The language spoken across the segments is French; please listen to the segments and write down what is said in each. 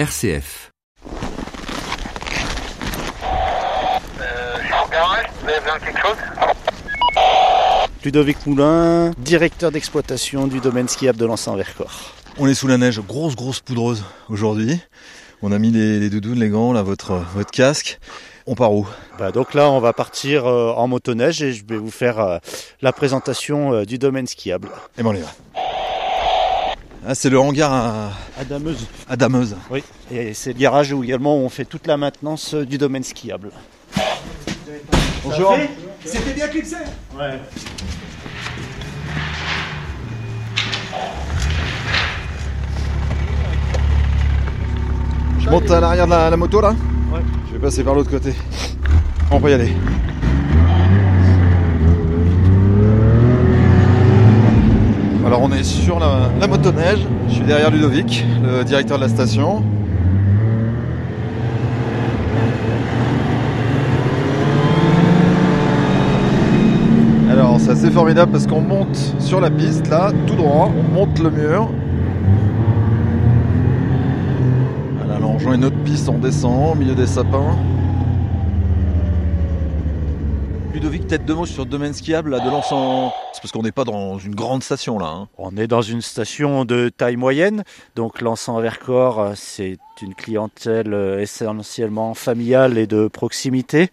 RCF. Euh, Ludovic Moulin, directeur d'exploitation du domaine skiable de l'Anse en Vercors. On est sous la neige, grosse grosse poudreuse aujourd'hui. On a mis les, les doudounes, les gants, là, votre, votre casque. On part où? Bah, donc là, on va partir euh, en motoneige et je vais vous faire euh, la présentation euh, du domaine skiable. Et ben on y va. Ah, c'est le hangar à, À Dameuse. à Dameuse. Oui. Et c'est le garage où également on fait toute la maintenance euh, du domaine skiable. Bonjour. C'était bien clipsé Ouais. Je monte à l'arrière de la, la moto là Ouais. Je vais passer par l'autre côté. On peut y aller. Alors on est sur la, motoneige. Je suis derrière Ludovic, le directeur de la station. Alors c'est assez formidable parce qu'on monte sur la piste là, tout droit, on monte le mur. Voilà, là on rejoint une autre piste, on descend au milieu des sapins. Ludovic, peut-être deux mots sur le domaine skiable là, de Lens en... C'est parce qu'on n'est pas dans une grande station là. hein. On est dans une station de taille moyenne, donc l'Anse en Vercors, euh, c'est une clientèle euh, essentiellement familiale et de proximité,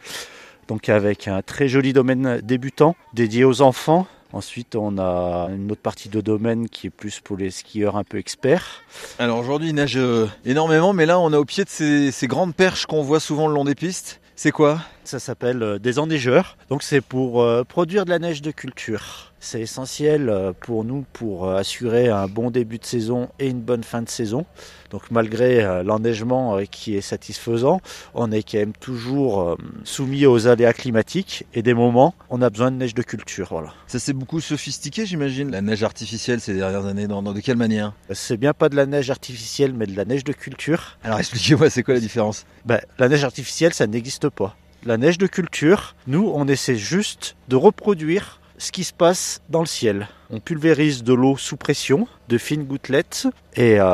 donc avec un très joli domaine débutant dédié aux enfants. Ensuite, on a une autre partie de domaine qui est plus pour les skieurs un peu experts. Alors aujourd'hui il neige euh, énormément, mais là on est au pied de ces, ces grandes perches qu'on voit souvent le long des pistes. C'est quoi? Ça s'appelle euh, des enneigeurs. Donc c'est pour euh, produire de la neige de culture. C'est essentiel euh, pour nous pour euh, assurer un bon début de saison et une bonne fin de saison. Donc malgré euh, l'enneigement qui est satisfaisant, on est quand même toujours soumis aux aléas climatiques et des moments on a besoin de neige de culture. Voilà. Ça s'est beaucoup sophistiqué j'imagine. La neige artificielle ces dernières années, dans, dans de quelle manière? C'est bien pas de la neige artificielle mais de la neige de culture. Alors expliquez-moi c'est quoi la différence? Ben, la neige artificielle, ça n'existe pas. La neige de culture, nous, on essaie juste de reproduire ce qui se passe dans le ciel. On pulvérise de l'eau sous pression, de fines gouttelettes, et euh,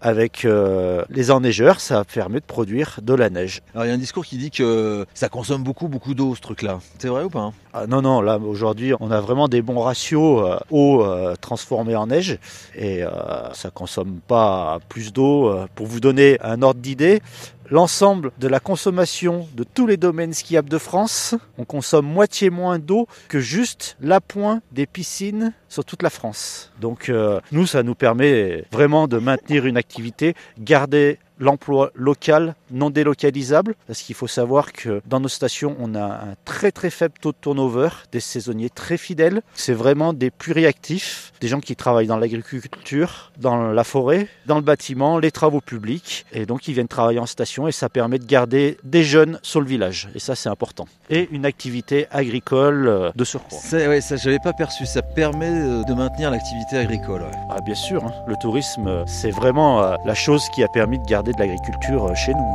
avec euh, les enneigeurs, ça permet de produire de la neige. Alors il y a un discours qui dit que ça consomme beaucoup beaucoup d'eau ce truc là. C'est vrai ou pas hein? Ah, non, non, là, aujourd'hui, on a vraiment des bons ratios euh, eau transformée en neige, et ça consomme pas plus d'eau. Pour vous donner un ordre d'idée, l'ensemble de la consommation de tous les domaines skiables de France, on consomme moitié moins d'eau que juste l'appoint des piscines sur toute la France. Donc euh, nous, ça nous permet vraiment de maintenir une activité, garder l'emploi local non délocalisable, parce qu'il faut savoir que dans nos stations, on a un très très faible taux de turnover, des saisonniers très fidèles. C'est vraiment des pluriactifs, des gens qui travaillent dans l'agriculture, dans la forêt, dans le bâtiment, les travaux publics, et donc ils viennent travailler en station et ça permet de garder des jeunes sur le village, et ça c'est important. Et une activité agricole euh, de surcroît. Ça, ouais, ça j'avais pas perçu. Ça permet euh, de maintenir l'activité agricole. ouais. Ah, bien sûr, hein. le tourisme, euh, c'est vraiment la chose qui a permis de garder de l'agriculture euh, chez nous.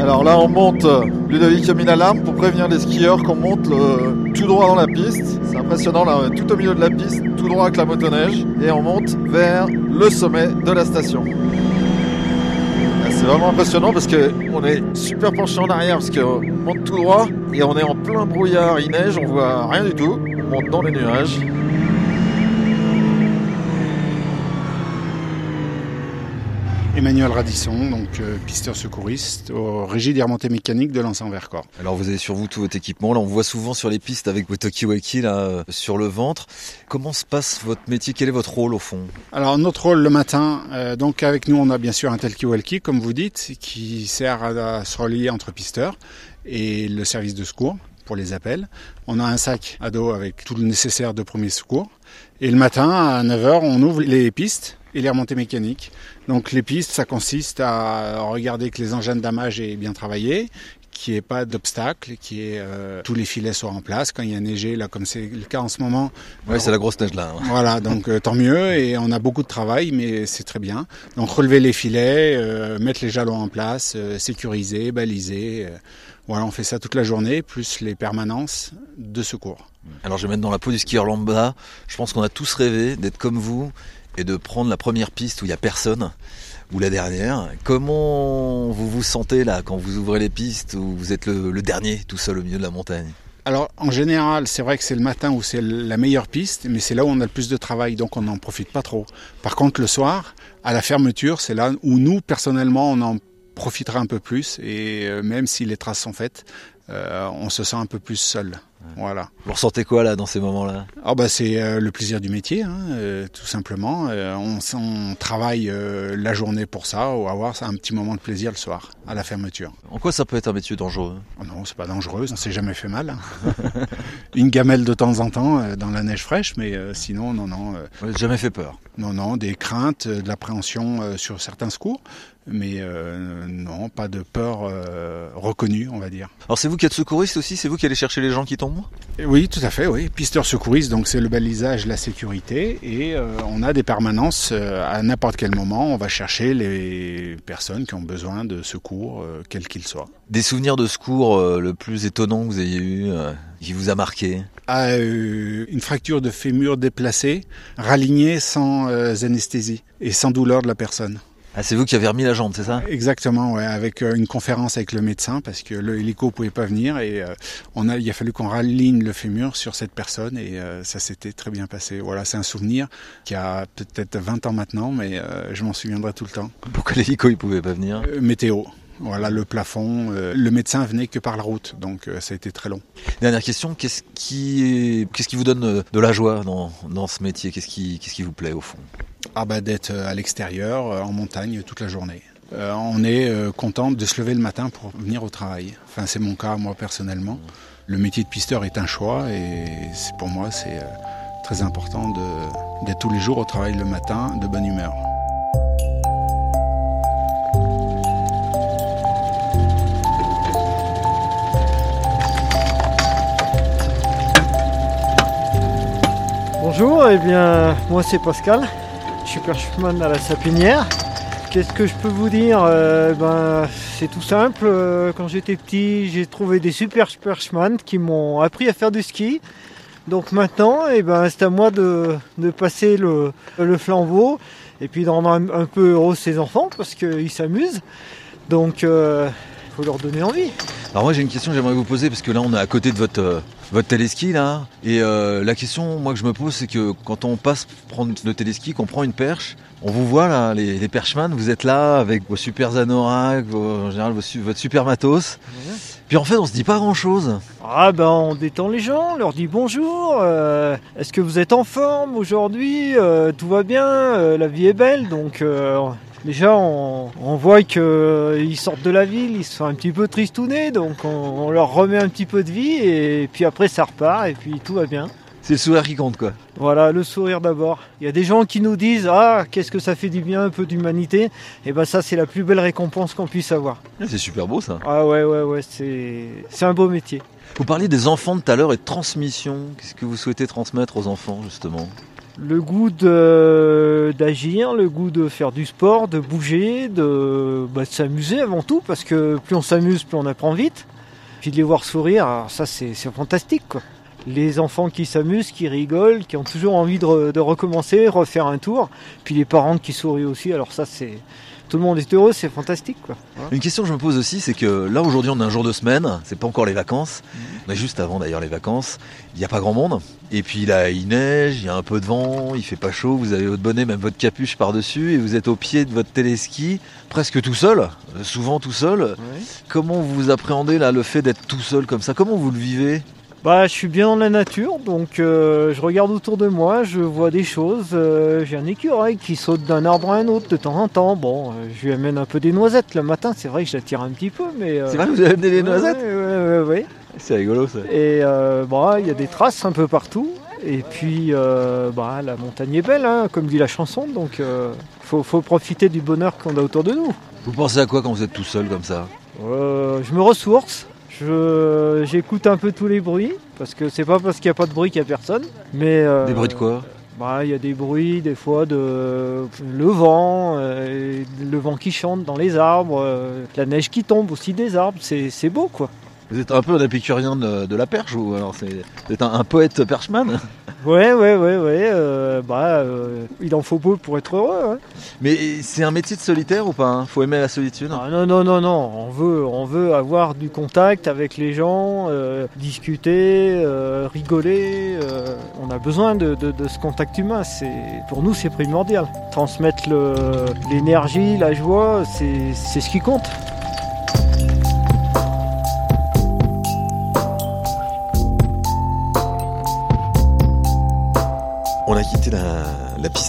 Alors là, on monte. Ludovic a mis l'alarme pour prévenir les skieurs qu'on monte le- tout droit dans la piste. C'est impressionnant là, tout au milieu de la piste, tout droit avec la motoneige, et on monte vers le sommet de la station. C'est vraiment impressionnant parce que on est super penché en arrière parce qu'on monte tout droit et on est en plein brouillard, il neige, on voit rien du tout. On monte dans les nuages. Emmanuel Radisson, donc euh, pisteur secouriste au régie des remontées mécaniques de l'Anse en Vercors. Alors vous avez sur vous tout votre équipement. Là, on vous voit souvent sur les pistes avec vos talkie-walkie là euh, sur le ventre. Comment se passe votre métier? Quel est votre rôle au fond? Alors notre rôle le matin, euh, donc avec nous on a bien sûr un talkie-walkie comme vous dites, qui sert à, à se relier entre pisteurs et le service de secours pour les appels. On a un sac à dos avec tout le nécessaire de premier secours. Et le matin à 9h on ouvre les pistes et les remontées mécaniques. Donc les pistes, ça consiste à regarder que les engins de damage aient bien travaillé, qu'il n'y ait pas d'obstacles, qu'il y ait, euh, tous les filets soient en place quand il y a neigé, là comme c'est le cas en ce moment. Ouais, c'est la grosse neige là. hein. Voilà, donc euh, tant mieux et on a beaucoup de travail, mais c'est très bien. Donc relever les filets, euh, mettre les jalons en place, sécuriser, baliser. voilà, on fait ça toute la journée, plus les permanences de secours. Alors je vais mettre dans la peau du skieur lambda. Je pense qu'on a tous rêvé d'être comme vous et de prendre la première piste où il y a personne ou la dernière. Comment vous vous sentez là quand vous ouvrez les pistes où vous êtes le, dernier tout seul au milieu de la montagne? Alors en général, c'est vrai que c'est le matin où c'est la meilleure piste, mais c'est là où on a le plus de travail, donc on n'en profite pas trop. Par contre, le soir, à la fermeture, c'est là où nous, personnellement, on en profitera un peu plus, et euh, même si les traces sont faites, euh, on se sent un peu plus seul. Voilà. Vous ressentez quoi là dans ces moments-là? Ah bah c'est euh, le plaisir du métier, hein, euh, tout simplement. On, travaille la journée pour ça, ou avoir un petit moment de plaisir le soir, à la fermeture. En quoi ça peut être un métier dangereux? Oh non, c'est pas dangereux, on s'est jamais fait mal. hein. Une gamelle de temps en temps dans la neige fraîche, mais sinon, non, non, Vous jamais fait peur? Non, non, des craintes, de l'appréhension sur certains secours, mais euh, non, pas de peur euh, reconnue, on va dire. Alors c'est vous qui êtes secouriste aussi C'est vous qui allez chercher les gens qui tombent Oui, tout à fait, oui. Pisteur secouriste, donc c'est le balisage, la sécurité, et euh, on a des permanences à n'importe quel moment. On va chercher les personnes qui ont besoin de secours, quels qu'ils soient. Des souvenirs de secours le plus étonnant que vous ayez eu, qui vous a marqué? À euh, une fracture de fémur déplacée, ralignée sans anesthésie et sans douleur de la personne. Ah c'est vous qui avez remis la jambe, c'est ça? Exactement, ouais, avec euh, une conférence avec le médecin parce que le hélico pouvait pas venir et euh, on a, il a fallu qu'on raligne le fémur sur cette personne et euh, ça s'était très bien passé. Voilà, c'est un souvenir qui a peut-être 20 ans maintenant, mais euh, je m'en souviendrai tout le temps. Pourquoi l'hélico il pouvait pas venir? Météo. Voilà le plafond. le médecin venait que par la route, donc ça a été très long. Dernière question, qu'est-ce qui, qu'est-ce qui vous donne de la joie dans, dans ce métier? Qu'est-ce qui, qu'est-ce qui vous plaît au fond? Bah d'être euh, à l'extérieur, euh, en montagne toute la journée. Euh, on est content de se lever le matin pour venir au travail. Enfin c'est mon cas moi personnellement. Le métier de pisteur est un choix et pour moi c'est très important d'être tous les jours au travail le matin de bonne humeur. Bonjour, eh moi c'est Pascal, perchman à la Sapinière. Qu'est-ce que je peux vous dire Euh, ben, C'est tout simple, euh, quand j'étais petit, j'ai trouvé des super perchman qui m'ont appris à faire du ski. Donc maintenant, eh ben, c'est à moi de, de passer le, le flambeau et puis de rendre un, peu heureux ces enfants parce qu'ils s'amusent. Donc, il faut leur donner envie. Alors moi j'ai une question que j'aimerais vous poser parce que là on est à côté de votre euh, votre téléski là. Et euh, la question moi que je me pose c'est que quand on passe prendre le téléski qu'on prend une perche on vous voit là les, les perchemans vous êtes là avec vos super anoraks vos- en général vos votre super matos. Puis en fait on se dit pas grand chose Ah ben on détend les gens, on leur dit bonjour, euh, est-ce que vous êtes en forme aujourd'hui Tout va bien, la vie est belle, donc euh, déjà on, on voit qu'ils sortent de la ville, ils sont un petit peu tristounés, donc on, on leur remet un petit peu de vie et puis après ça repart et puis tout va bien. c'est le sourire qui compte quoi Voilà, le sourire d'abord. Il y a des gens qui nous disent Ah, qu'est-ce que ça fait du bien, un peu d'humanité. Et ben, ça, c'est la plus belle récompense qu'on puisse avoir. c'est super beau ça Ah, ouais, ouais, ouais, c'est c'est un beau métier. vous parliez des enfants de tout à l'heure et de transmission qu'est-ce que vous souhaitez transmettre aux enfants justement? Le goût d'agir, le goût de faire du sport, de bouger, de, bah, de s'amuser avant tout, parce que plus on s'amuse, plus on apprend vite. Puis de les voir sourire, ça c'est fantastique quoi. Les enfants qui s'amusent, qui rigolent, qui ont toujours envie de, de recommencer, refaire un tour. Puis les parents qui sourient aussi, alors ça c'est... Tout le monde est heureux, c'est fantastique quoi. Une question que je me pose aussi, c'est que là aujourd'hui on a un jour de semaine, c'est pas encore les vacances, on est juste avant d'ailleurs les vacances, il n'y a pas grand monde, et puis là il neige, il y a un peu de vent, il fait pas chaud, vous avez votre bonnet, même votre capuche par-dessus, et vous êtes au pied de votre téléski, presque tout seul, euh, souvent tout seul. Comment vous appréhendez là le fait d'être tout seul comme ça? Comment vous le vivez? Bah, je suis bien dans la nature, donc euh, je regarde autour de moi, je vois des choses. euh, J'ai un écureuil qui saute d'un arbre à un autre de temps en temps. Bon, euh, je lui amène un peu des noisettes le matin. C'est vrai que je la tire un petit peu, mais. C'est vrai, vous avez amené ouais, noisettes? ouais, ouais, ouais. C'est rigolo ça. Et euh, bah, il y a des traces un peu partout. Et puis, bah, la montagne est belle, hein, comme dit la chanson. Donc, faut, faut profiter du bonheur qu'on a autour de nous. Vous pensez à quoi quand vous êtes tout seul comme ça? Euh, Je me ressource. Je- J'écoute un peu tous les bruits parce que c'est pas parce qu'il n'y a pas de bruit qu'il n'y a personne. Mais euh, Des bruits de quoi? bah, Il y a des bruits des fois de le vent, euh, le vent qui chante dans les arbres, euh, la neige qui tombe aussi des arbres. C'est c'est beau quoi. Vous êtes un peu un épicurien de, de la perche ou alors c'est vous êtes un, un poète perchman? Ouais, ouais, ouais, ouais. euh, bah, euh, il en faut peu pour être heureux. hein. Mais c'est un métier de solitaire ou pas hein? Faut aimer la solitude Ah, non, non, non, non. On veut, on veut avoir du contact avec les gens, euh, discuter, rigoler. on a besoin de, de- de ce contact humain. C'est, pour nous, c'est primordial. Transmettre l'énergie, la joie, c'est ce qui compte.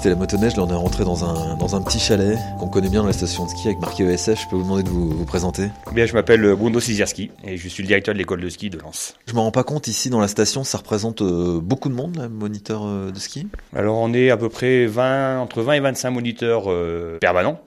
Et la motoneige, là on est rentré dans un, dans un petit chalet qu'on connaît bien dans la station de ski avec marqué ESF. Je peux vous demander de vous, vous présenter Bien, je m'appelle Bruno Sizierski et je suis le directeur de l'école de ski de Lens. Je me rends pas compte ici dans la station, ça représente euh, beaucoup de monde, là, moniteur euh, de ski? Alors, on est à peu près 20, entre 20 et 25 moniteurs euh, permanents.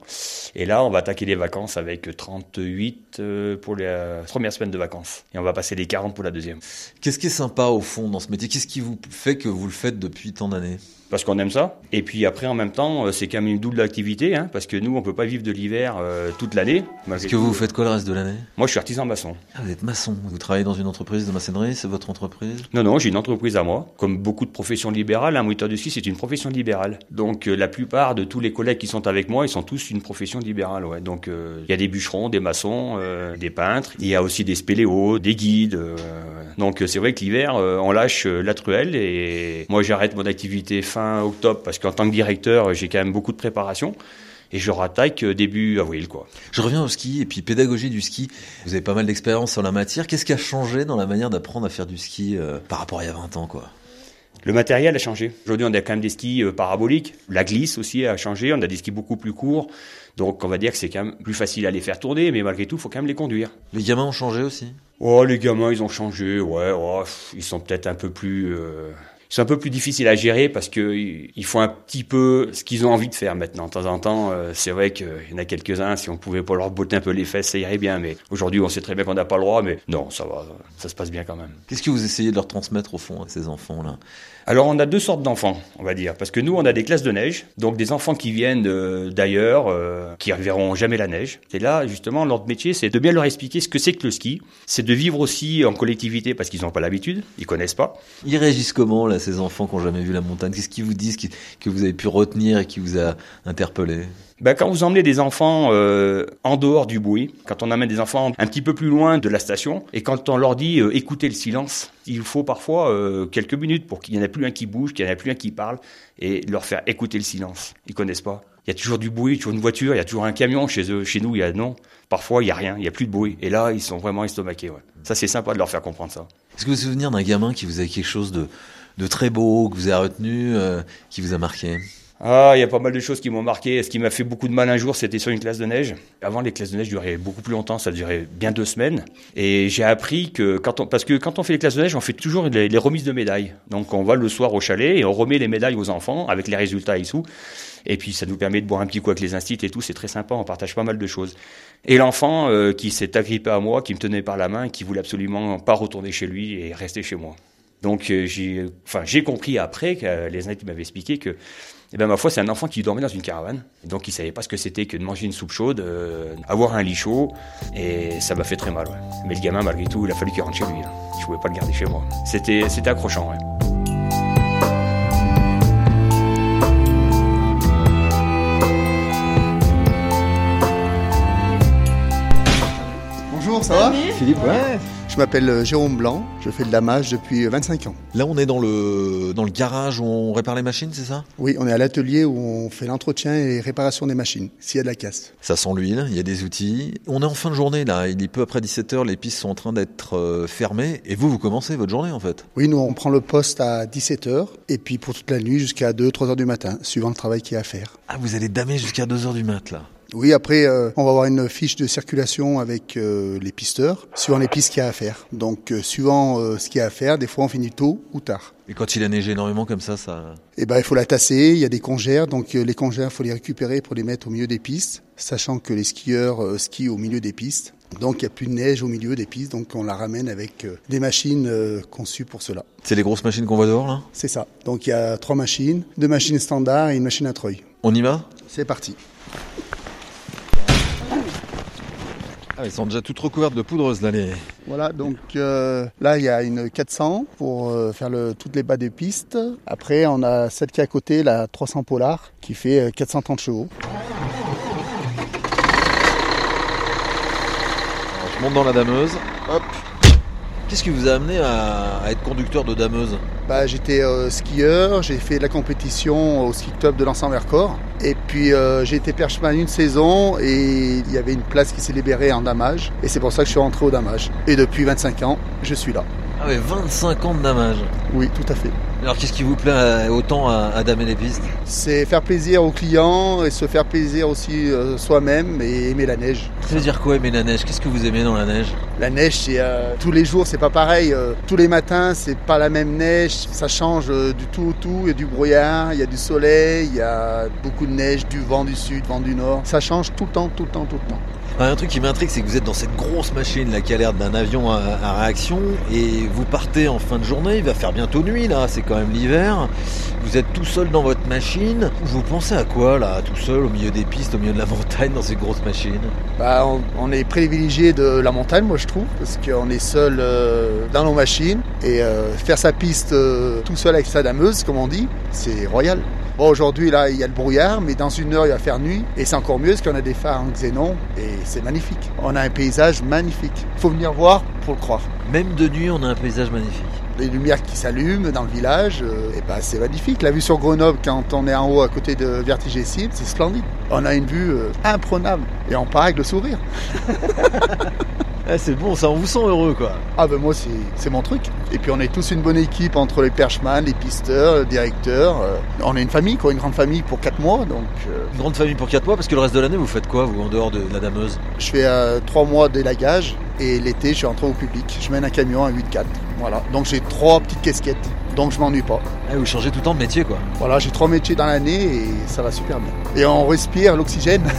Et là, on va attaquer les vacances avec 38 euh, pour la première semaine de vacances. Et on va passer les 40 pour la deuxième. Qu'est-ce qui est sympa au fond dans ce métier? Qu'est-ce qui vous fait que vous le faites depuis tant d'années? Parce qu'on aime ça. Et puis après, en même temps, euh, c'est quand même une double activité. Hein, parce que nous, on peut pas vivre de l'hiver euh, toute l'année. Est-ce que vous faites quoi le reste de l'année? Moi, je suis artisan maçon. ah, Vous êtes maçon, vous travaillez dans une entreprise de maçonnerie, c'est votre entreprise? Non, non, j'ai une entreprise à moi. Comme beaucoup de professions libérales, un moniteur de ski, c'est une profession libérale. Donc, euh, la plupart de tous les collègues qui sont avec moi, ils sont tous une profession libérale. Ouais. Donc, euh, il y a des bûcherons, des maçons, des peintres. Il y a aussi des spéléos, des guides. Donc, euh, c'est vrai que l'hiver, euh, on lâche euh, la truelle. Et moi, j'arrête mon activité fin octobre parce qu'en tant que directeur, j'ai quand même beaucoup de préparation. Et je rattaque début avril, quoi. Je reviens au ski et puis pédagogie du ski. Vous avez pas mal d'expérience sur la matière. Qu'est-ce qui a changé dans la manière d'apprendre à faire du ski par rapport à il y a 20 ans quoi? Le matériel a changé. Aujourd'hui, on a quand même des skis euh, paraboliques. La glisse aussi a changé. On a des skis beaucoup plus courts. Donc, on va dire que c'est quand même plus facile à les faire tourner, mais malgré tout, il faut quand même les conduire. Les gamins ont changé aussi? Oh, les gamins, ils ont changé. Ouais, oh, ils sont peut-être un peu plus. euh, Ils sont un peu plus difficiles à gérer parce que ils ils font un petit peu ce qu'ils ont envie de faire maintenant. De temps en temps, euh, c'est vrai qu'il y en a quelques-uns. Si on pouvait pas leur botter un peu les fesses, ça irait bien. Mais aujourd'hui, on sait très bien qu'on n'a pas le droit. Mais non, ça va, ça se passe bien quand même. Qu'est-ce que vous essayez de leur transmettre au fond à ces enfants-là? Alors on a deux sortes d'enfants, on va dire, parce que nous on a des classes de neige, donc des enfants qui viennent d'ailleurs, euh, qui ne verront jamais la neige. Et là justement notre métier c'est de bien leur expliquer ce que c'est que le ski, c'est de vivre aussi en collectivité parce qu'ils n'ont pas l'habitude, ils connaissent pas. Ils réagissent comment là ces enfants qui n'ont jamais vu la montagne? Qu'est-ce qu'ils vous disent que vous avez pu retenir et qui vous a interpellé? Ben, quand vous emmenez des enfants euh, en dehors du bruit, quand on amène des enfants un petit peu plus loin de la station, et quand on leur dit euh, écoutez le silence, il faut parfois euh, quelques minutes pour qu'il n'y en ait plus un qui bouge, qu'il n'y en ait plus un qui parle, et leur faire écouter le silence. Ils connaissent pas. Il y a toujours du bruit, toujours une voiture, il y a toujours un camion chez eux. Chez nous, il y a non. Parfois, il y a rien, il y a plus de bruit. Et là, ils sont vraiment estomaqués. Ça, c'est sympa de leur faire comprendre ça. Est-ce que vous vous souvenez d'un gamin qui vous a quelque chose de, très beau, que vous avez retenu, euh, qui vous a marqué? Ah, il y a pas mal de choses qui m'ont marqué. Ce qui m'a fait beaucoup de mal un jour, c'était sur une classe de neige. Avant, les classes de neige duraient beaucoup plus longtemps, ça durait bien deux semaines. Et j'ai appris que quand on, parce que quand on fait les classes de neige, on fait toujours les, remises de médailles. Donc on va le soir au chalet et on remet les médailles aux enfants avec les résultats dessous. Et puis ça nous permet de boire un petit coup avec les instituts et tout, c'est très sympa, on partage pas mal de choses. Et l'enfant euh, qui s'est agrippé à moi, qui me tenait par la main, qui voulait absolument pas retourner chez lui et rester chez moi. Donc euh, j'ai, enfin j'ai compris après que euh, les instituts m'avaient expliqué que eh ben, ma foi, c'est un enfant qui dormait dans une caravane. Donc, il savait pas ce que c'était que de manger une soupe chaude, euh, avoir un lit chaud. Et ça m'a fait très mal, ouais. Mais le gamin, malgré tout, il a fallu qu'il rentre chez lui. là. Je pouvais pas le garder chez moi. C'était, c'était accrochant, ouais. Bonjour, ça va? Philippe, ouais. Je m'appelle euh, Jérôme Blanc, je fais de la mage depuis euh, 25 ans. Là, on est dans le, dans le garage où on répare les machines, c'est ça? Oui, on est à l'atelier où on fait l'entretien et réparation des machines, s'il y a de la casse. Ça sent l'huile, il y a des outils. On est en fin de journée là, il est peu après 17h, les pistes sont en train d'être euh, fermées. Et vous, vous commencez votre journée en fait? Oui, nous on prend le poste à 17h et puis pour toute la nuit jusqu'à 2-3 heures du matin, suivant le travail qu'il y a à faire. Ah, vous allez damer jusqu'à 2h du mat là? Oui, après euh, on va avoir une fiche de circulation avec euh, les pisteurs, suivant les pistes qu'il y a à faire. Donc euh, suivant ce qu'il y a à faire, des fois on finit tôt ou tard. Et quand il a neigé énormément comme ça, ça... Eh ben, il faut la tasser, il y a des congères, donc les congères, il faut les récupérer pour les mettre au milieu des pistes, sachant que les skieurs skient au milieu des pistes. Donc il n'y a plus de neige au milieu des pistes, donc on la ramène avec des machines conçues pour cela. C'est les grosses machines qu'on voit dehors là? C'est ça. Donc il y a trois machines, deux machines standards et une machine à treuil. On y va? C'est parti. Ah, ils sont déjà toutes recouvertes de poudreuse là les. Voilà, donc euh, là il y a une 400 pour euh, faire le, toutes les bas des pistes. Après on a celle qui est à côté, la 300 Polar, qui fait euh, 430 chevaux. Alors, je monte dans la dameuse. Hop. Qu'est-ce qui vous a amené à, à être conducteur de dameuse Bah, J'étais euh, skieur, j'ai fait de la compétition au ski club de l'ensemble Vercors. Et puis euh, j'ai été percheman une saison et il y avait une place qui s'est libérée en damage. Et c'est pour ça que je suis rentré au damage. Et depuis 25 ans, je suis là. Ah ouais, 25 ans de damage. Oui, tout à fait. Alors qu'est-ce qui vous plaît euh, autant à, damer les pistes C'est faire plaisir aux clients et se faire plaisir aussi euh, soi-même et aimer la neige. Ça veut dire quoi aimer la neige? Qu'est-ce que vous aimez dans la neige? La neige, c'est euh, tous les jours, c'est pas pareil. Tous les matins, c'est pas la même neige. Ça change du tout au tout. Il y a du brouillard, il y a du soleil, il y a beaucoup de neige, du vent du sud, vent du nord. Ça change tout le temps, tout le temps, tout le temps. Un truc qui m'intrigue, c'est que vous êtes dans cette grosse machine là qui a l'air d'un avion à, réaction et vous partez en fin de journée. Il va faire bientôt nuit là, c'est quand même l'hiver. Vous êtes tout seul dans votre machine. Vous pensez à quoi là, tout seul au milieu des pistes, au milieu de la montagne, dans cette grosse machine Bah, on, est privilégié de la montagne, moi je trouve, parce qu'on est seul euh, dans nos machines et euh, faire sa piste euh, tout seul avec sa dameuse, comme on dit, c'est royal. Aujourd'hui là, il y a le brouillard, mais dans une heure, il va faire nuit et c'est encore mieux parce qu'on a des phares en xénon et c'est magnifique. On a un paysage magnifique. Il faut venir voir pour le croire. Même de nuit, on a un paysage magnifique. Les lumières qui s'allument dans le village, euh, et ben c'est magnifique. La vue sur Grenoble quand on est en haut à côté de Vertigécime, c'est splendide. On a une vue euh, imprenable et on part avec le sourire. Ah, c'est bon, ça, on vous sent heureux quoi. Ah ben moi c'est c'est mon truc. Et puis on est tous une bonne équipe entre les perchemans, les pisteurs, le directeur. Euh, on est une famille, quoi, une grande famille pour 4 mois. Donc euh, Une grande famille pour 4 mois parce que le reste de l'année, vous faites quoi vous en dehors de la dameuse? Je fais 3 mois d'élagage et l'été je suis rentré au public. Je mène un camion à 8-4. Voilà. Donc j'ai trois petites casquettes. Donc je m'ennuie pas. Ah, Vous changez tout le temps de métier quoi. Voilà, j'ai trois métiers dans l'année et ça va super bien. Et on respire l'oxygène.